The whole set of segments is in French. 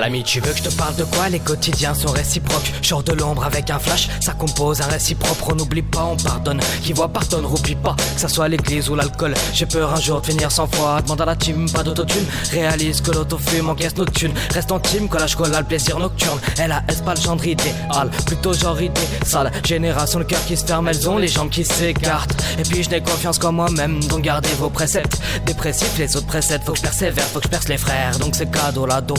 L'ami, tu veux que je te parle de quoi? Les quotidiens sont réciproques. Genre de l'ombre avec un flash, ça compose un récit propre. On n'oublie pas, on pardonne. Qui voit pardonne, roupie pas. Que ça soit l'église ou l'alcool. J'ai peur un jour de finir sans foi. Demande à la team, pas d'autotune. Réalise que l'autofume encaisse nos thunes. Reste en team quand la chocolat, le plaisir nocturne. Elle a pas le genre idéal, plutôt genre idée sale. Génération, le cœur qui se ferme, elles ont les jambes qui s'écartent. Et puis je n'ai confiance qu'en moi-même, donc gardez vos préceptes. Dépressif, les autres préceptes, faut que je persévère, faut que je perce les frères. Donc c'est cadeau là, dos.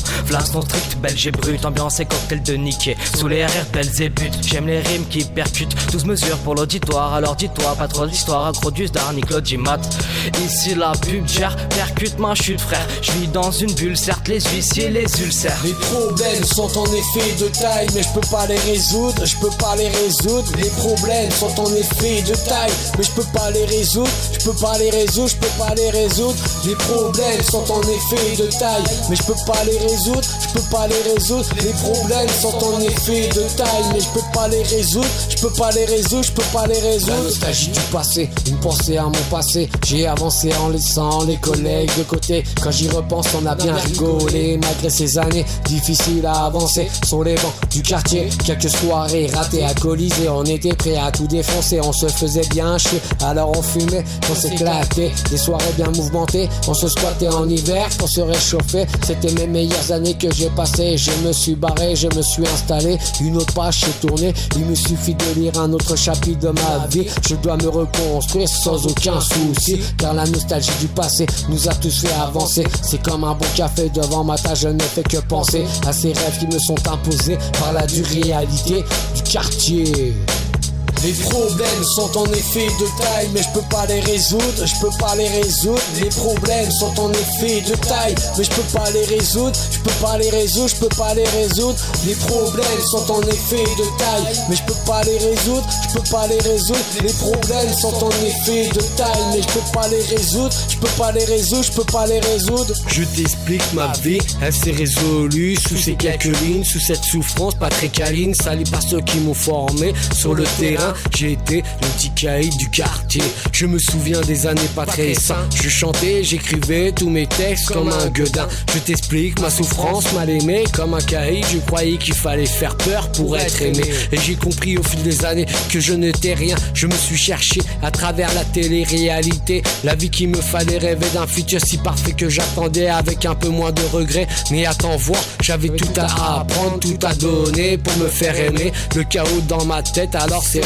Non strict, belge et brut, ambiance et cocktail de niquer. Sous les RR, belles et buts. J'aime les rimes qui percutent. 12 mesures pour l'auditoire, alors dis-toi, pas trop d'histoire, accro du star, Mat. Ici la pub gère, percute ma chute, frère. Je vis dans une bulle, certes les huissiers, les ulcères. Les problèmes sont en effet de taille, mais je peux pas les résoudre, je peux pas les résoudre. Les problèmes sont en effet de taille, mais je peux pas les résoudre, je peux pas les résoudre, je peux pas les résoudre. Les problèmes sont en effet de taille, mais je peux pas les résoudre, peux pas les résoudre. Les problèmes sont en effet de taille, mais je peux pas les résoudre, je peux pas les résoudre, je peux pas les résoudre. La nostalgie du passé, une pensée à mon passé. J'ai avancé en laissant les collègues de côté. Quand j'y repense, on a bien rigolé malgré ces années difficiles à avancer sur les bancs du quartier. Quelques soirées ratées à Colisée, on était prêt à tout défoncer, on se faisait bien chier. Alors on fumait, on s'éclatait, des soirées bien mouvementées, on se squattait en hiver pour se réchauffer. C'était mes meilleures années que j'ai passées. Je me suis barré, je me suis installé, une autre page s'est tournée. Il me suffit de lire un autre chapitre de ma vie. Je dois me reconstruire sans aucun souci, car la nostalgie du passé nous a tous fait avancer. C'est comme un bon café devant ma tâche, je ne fais que penser à ces rêves qui me sont imposés par la dure réalité du quartier. Les problèmes sont en effet de taille, mais je peux pas les résoudre, je peux pas les résoudre. Les problèmes sont en effet de taille, mais je peux pas les résoudre, je peux pas les résoudre, je peux pas les résoudre. Les problèmes sont en effet de taille, mais je peux pas les résoudre, je peux pas les résoudre. Les problèmes sont en effet de taille, mais je peux pas les résoudre, je peux pas les résoudre, je peux pas les résoudre. Je t'explique ma vie, elle s'est résolue sous ces quelques lignes, sous cette souffrance pas très câline, salie par ceux qui m'ont formé sur le terrain j'ai été le petit caïd du quartier. Je me souviens des années pas très sains. Je chantais, j'écrivais tous mes textes comme un gueudin. Je t'explique ma souffrance, mal aimé comme un caïd. Je croyais qu'il fallait faire peur pour être aimé. Et j'ai compris au fil des années que je n'étais rien. Je me suis cherché à travers la télé-réalité. La vie qui me fallait rêver d'un futur si parfait que j'attendais avec un peu moins de regrets. Mais attends voir, j'avais tout à apprendre, tout à donner pour me faire aimer. Le chaos dans ma tête, alors c'est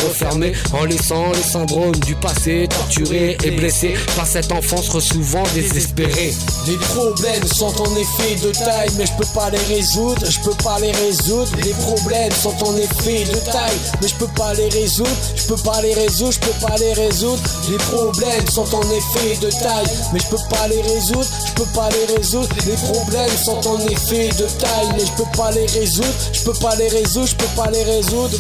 en laissant les syndromes du passé torturés et blessés par cette enfance souvent désespérée. Les problèmes sont en effet de taille, mais je peux pas les résoudre, je peux pas les résoudre. Les problèmes sont en effet de taille, mais je peux pas les résoudre, je peux pas les résoudre, je peux pas les résoudre. Les problèmes sont en effet de taille, mais je peux pas les résoudre, je peux pas les résoudre. Les problèmes sont en effet de taille, mais je peux pas les résoudre, je peux pas les résoudre, je peux pas les résoudre.